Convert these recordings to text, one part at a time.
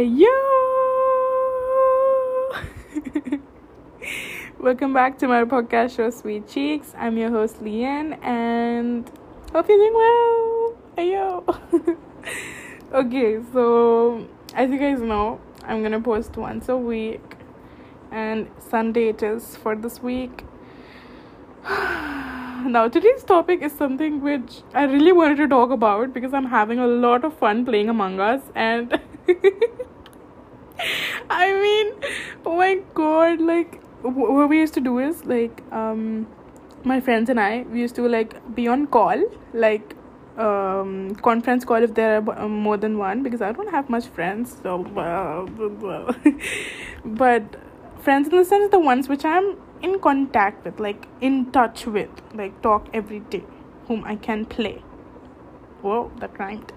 Yo! Welcome back to my podcast show, Sweet Cheeks. I'm your host, Leanne, and hope you're doing well. Hey yo! okay, so as you guys know, I'm gonna post once a week, and Sunday it is for this week. now, today's topic is something which I really wanted to talk about because I'm having a lot of fun playing Among Us, and I mean, oh my god, like wh- what we used to do is like um my friends and I we used to like be on call like um conference call if there are um, more than one because I don't have much friends so but friends in the sense the ones which I'm in contact with like in touch with like talk every day whom I can play whoa that rhymed.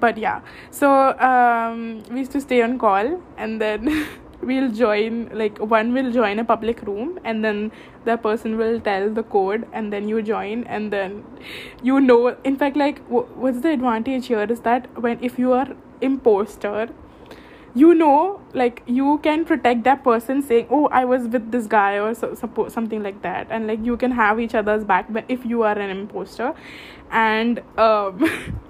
But yeah so um we used to stay on call and then we'll join like one will join a public room and then the person will tell the code and then you join and then you know in fact like w- what's the advantage here is that when if you are imposter you know like you can protect that person saying oh i was with this guy or so, suppose something like that. And like you can have each other's back but if you are an imposter. And um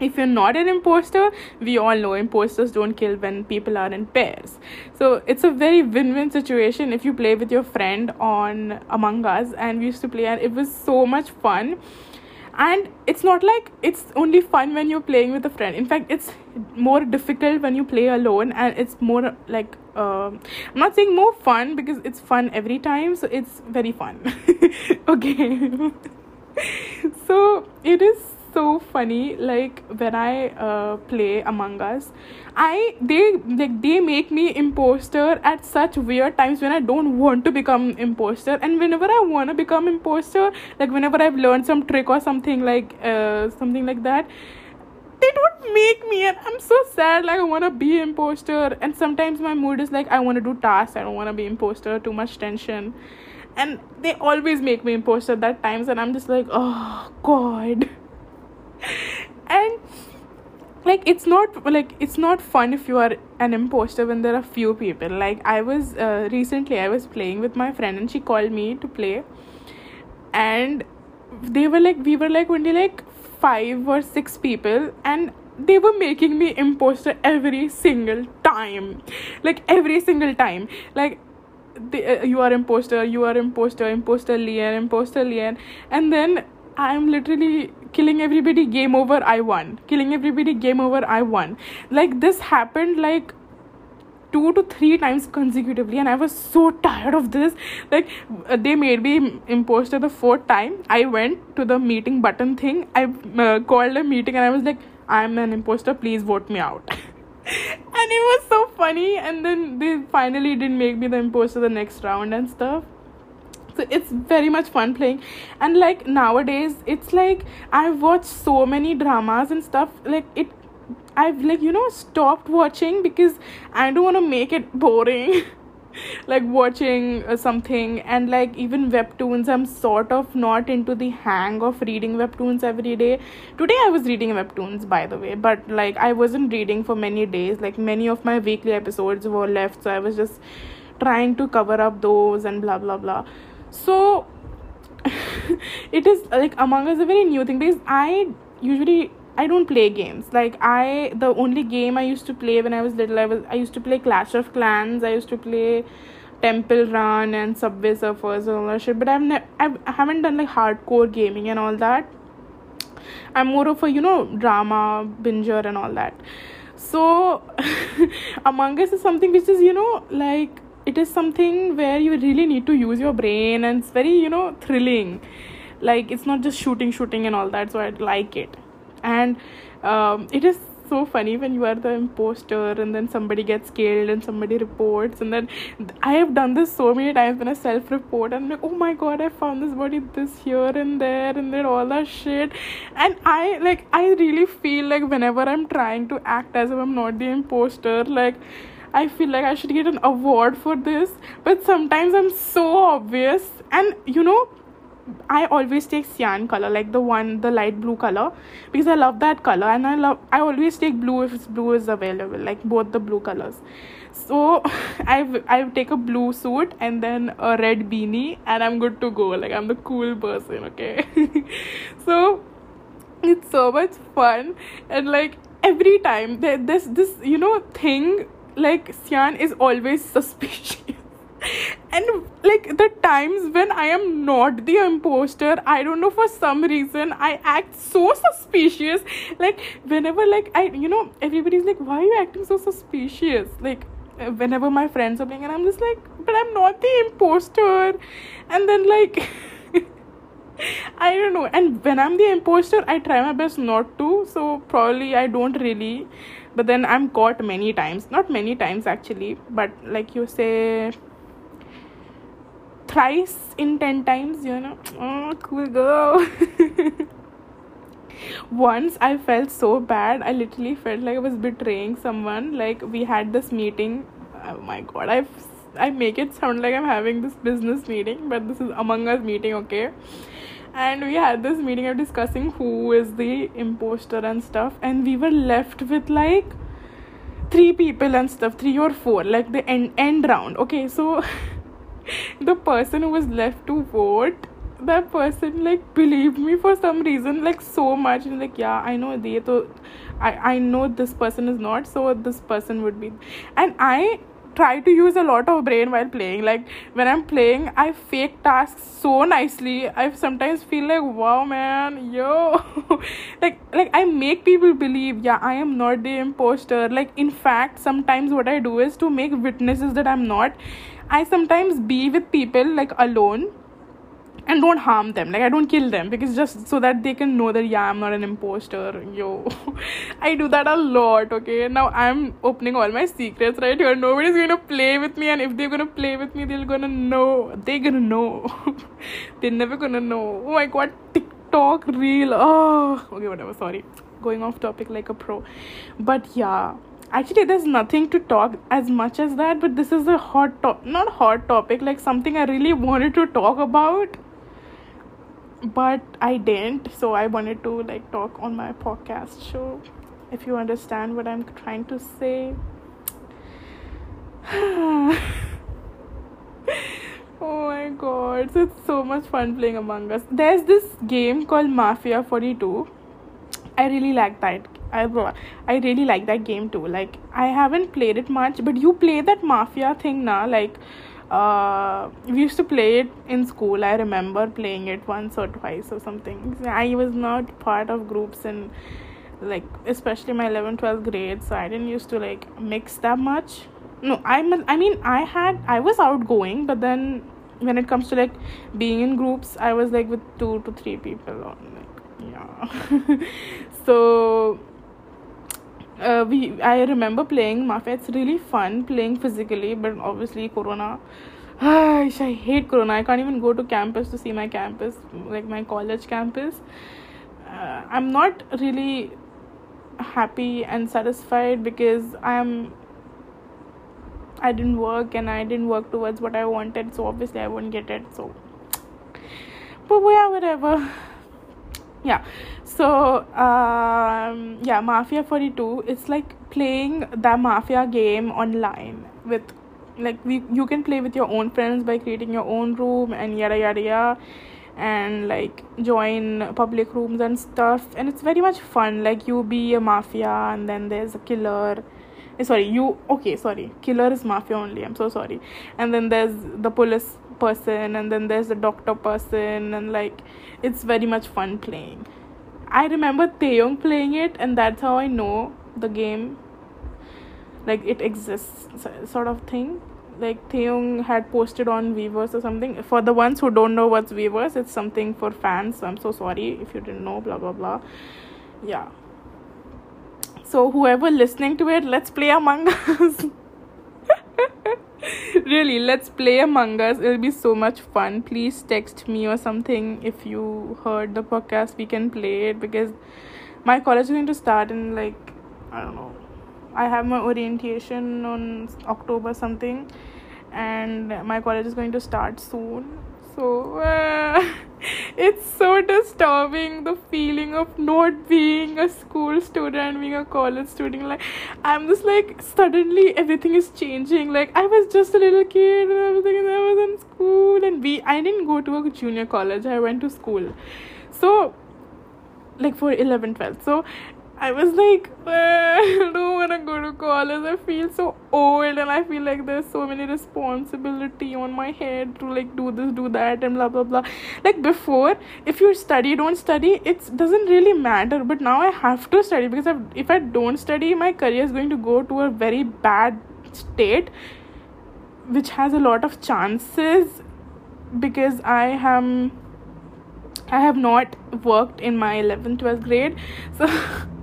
if you're not an imposter we all know imposters don't kill when people are in pairs. So it's a very win-win situation if you play with your friend on among us. And we used to play and it was so much fun and it's not like it's only fun when you're playing with a friend. In fact it's more difficult when you play alone and it's more like um i'm not saying more fun because it's fun every time so it's very fun. Okay. So it is so funny like when i uh, play among us i they like they make me imposter at such weird times when i don't want to become imposter. And whenever i want to become imposter like whenever i've learned some trick or something like uh, something like that they don't make me. And i'm so sad like i want to be imposter. And sometimes my mood is like i want to do tasks. I don't want to be imposter. Too much tension. And they always make me imposter at that times. And i'm just like oh god and like it's not like it's not fun if you are an imposter when there are few people. Like i was uh, recently i was playing with my friend and she called me to play. And they were like we were like only like five or six people and they were making me imposter every single time. Like every single time. Like they, uh, you are imposter you are imposter imposter Leanne imposter Leanne and then i'm literally killing everybody game over i won. Killing everybody game over i won. Like this happened like two to three times consecutively and i was so tired of this. Like uh, they made me imposter the fourth time. I went to the meeting button thing. I uh, called a meeting and i was like i'm an imposter. Please vote me out. And it was so funny. And then they finally didn't make me the imposter the next round and stuff so it's very much fun playing. And like nowadays it's like i've watched so many dramas and stuff like it i've like you know stopped watching because i don't want to make it boring. Like watching uh, something and like even webtoons i'm sort of not into the hang of reading webtoons every day. Today i was reading webtoons by the way but like i wasn't reading for many days. Like many of my weekly episodes were left so i was just trying to cover up those and blah blah blah so it is like among us a very new thing because i usually i don't play games. Like i the only game i used to play when i was little i was i used to play clash of clans. I used to play temple run and subway surfers and all that shit but i've ne- I've, i haven't done like hardcore gaming and all that. I'm more of a you know drama binger and all that. So among us is something which is you know like it is something where you really need to use your brain and it's very you know thrilling. Like it's not just shooting shooting and all that so i like it. And um, it is so funny when you are the imposter and then somebody gets killed and somebody reports and then i have done this so many times when i self report and I'm like oh my god i found this body this here and there and then all that shit. And i like i really feel like whenever i'm trying to act as if i'm not the imposter like I feel like I should get an award for this, but sometimes I'm so obvious, and you know, I always take cyan color, like the one, the light blue color, because I love that color, and I love. I always take blue if blue is available, like both the blue colors. So I I take a blue suit and then a red beanie, and I'm good to go. Like I'm the cool person, okay? so it's so much fun, and like every time there, this this you know thing like cyan is always suspicious and like the times when i am not the imposter i don't know for some reason i act so suspicious like whenever like i you know everybody's like why are you acting so suspicious like uh, whenever my friends are playing and i'm just like but i'm not the imposter and then like I don't know. And when I'm the imposter, I try my best not to. So probably I don't really. But then I'm caught many times. Not many times actually. But like you say, thrice in 10 times, you know. Oh, cool girl. Once I felt so bad, I literally felt like I was betraying someone. Like we had this meeting. Oh my god, I I make it sound like I'm having this business meeting, but this is Among Us meeting, okay? And we had this meeting of discussing who is the imposter and stuff, and we were left with like three people and stuff, three or four, like the end end round. Okay, so the person who was left to vote that person like believed me for some reason like so much. And like yeah i know they to i i know this person is not so this person would be. And i try to use a lot of brain while playing. Like when i'm playing i fake tasks so nicely. I sometimes feel like wow man yo. Like like i make people believe yeah i am not the imposter. Like in fact sometimes what i do is to make witnesses that i'm not. I sometimes be with people like alone and don't harm them. Like I don't kill them because just so that they can know that yeah, I'm not an imposter. Yo, I do that a lot. Okay, now I'm opening all my secrets right here. Nobody's gonna play with me, and if they're gonna play with me, they're gonna know. They're gonna know. they're never gonna know. Oh my god, TikTok reel. Oh, okay, whatever. Sorry, going off topic like a pro, but yeah actually there's nothing to talk as much as that but this is a hot top not hot topic like something i really wanted to talk about but i didn't so i wanted to like talk on my podcast. Show if you understand what i'm trying to say. Oh my god it's so much fun playing among us. There's this game called mafia 42 i really like that. I I really like that game too. Like I haven't played it much, but you play that mafia thing now. Like uh, we used to play it in school. I remember playing it once or twice or something. I was not part of groups and like especially my 11th 12th grade so i didn't used to like mix that much no i'm i mean i had i was outgoing but then when it comes to like being in groups i was like with two to three people on like yeah so uh, we I remember playing Mafia. It's really fun playing physically, but obviously Corona. I hate Corona. I can't even go to campus to see my campus, like my college campus. Uh, I'm not really happy and satisfied because I'm I didn't work and I didn't work towards what I wanted, so obviously I won't get it. So, but yeah, whatever yeah so um yeah mafia 42 it's like playing the mafia game online with like we you can play with your own friends by creating your own room and yada yada yada and like join public rooms and stuff. And it's very much fun like you be a mafia and then there's a killer. Eh, sorry you okay sorry killer is mafia only i'm so sorry. And then there's the police person and then there's the doctor person and like it's very much fun playing i remember Taeyong playing it and that's how i know the game like it exists sort of thing like Taeyong had posted on Weverse or something. For the ones who don't know what's Weverse, it's something for fans. So I'm so sorry if you didn't know. Blah blah blah. Yeah. So whoever listening to it, let's play Among Us. really, let's play Among Us. It'll be so much fun. Please text me or something if you heard the podcast. We can play it because my college is going to start in like I don't know. I have my orientation on October something, and my college is going to start soon. So uh, it's so disturbing the feeling of not being a school student being a college student like i'm just like suddenly everything is changing. Like i was just a little kid and everything and i was in school and we i didn't go to a junior college i went to school. So like for 11 12 so I was like, I don't want to go to college. I feel so old, and I feel like there's so many responsibility on my head to like do this, do that, and blah blah blah. Like before, if you study, don't study, it doesn't really matter. But now I have to study because if, I don't study, my career is going to go to a very bad state, which has a lot of chances because I am. I have not worked in my 11th 12th grade so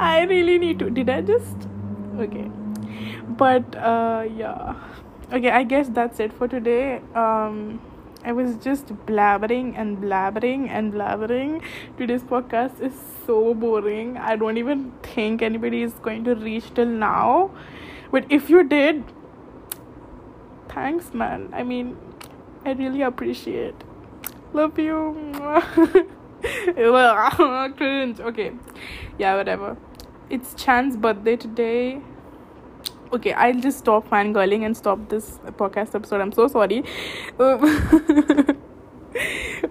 I really need to. Did I just? Okay. But uh, yeah. Okay, I guess that's it for today. Um, I was just blabbering and blabbering and blabbering. Today's podcast is so boring. I don't even think anybody is going to reach till now. But if you did, thanks, man. I mean, I really appreciate. Love you. cringe. Okay, yeah, whatever. It's Chan's birthday today. Okay, I'll just stop fangirling and stop this podcast episode. I'm so sorry. Um,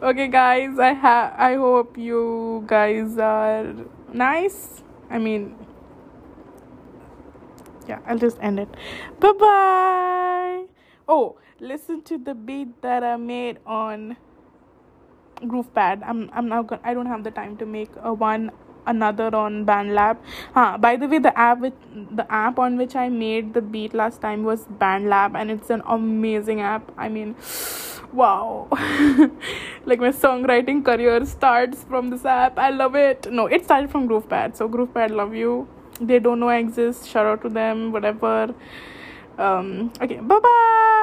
okay, guys. I have. I hope you guys are nice. I mean, yeah. I'll just end it. Bye bye. Oh, listen to the beat that I made on GroovePad. I'm I'm now I don't have the time to make a one another on BandLab. Huh, by the way, the app with the app on which I made the beat last time was BandLab, and it's an amazing app. I mean, wow, like my songwriting career starts from this app. I love it. No, it started from GroovePad. So GroovePad, love you. They don't know I exist. Shout out to them. Whatever. Um. Okay. Bye bye.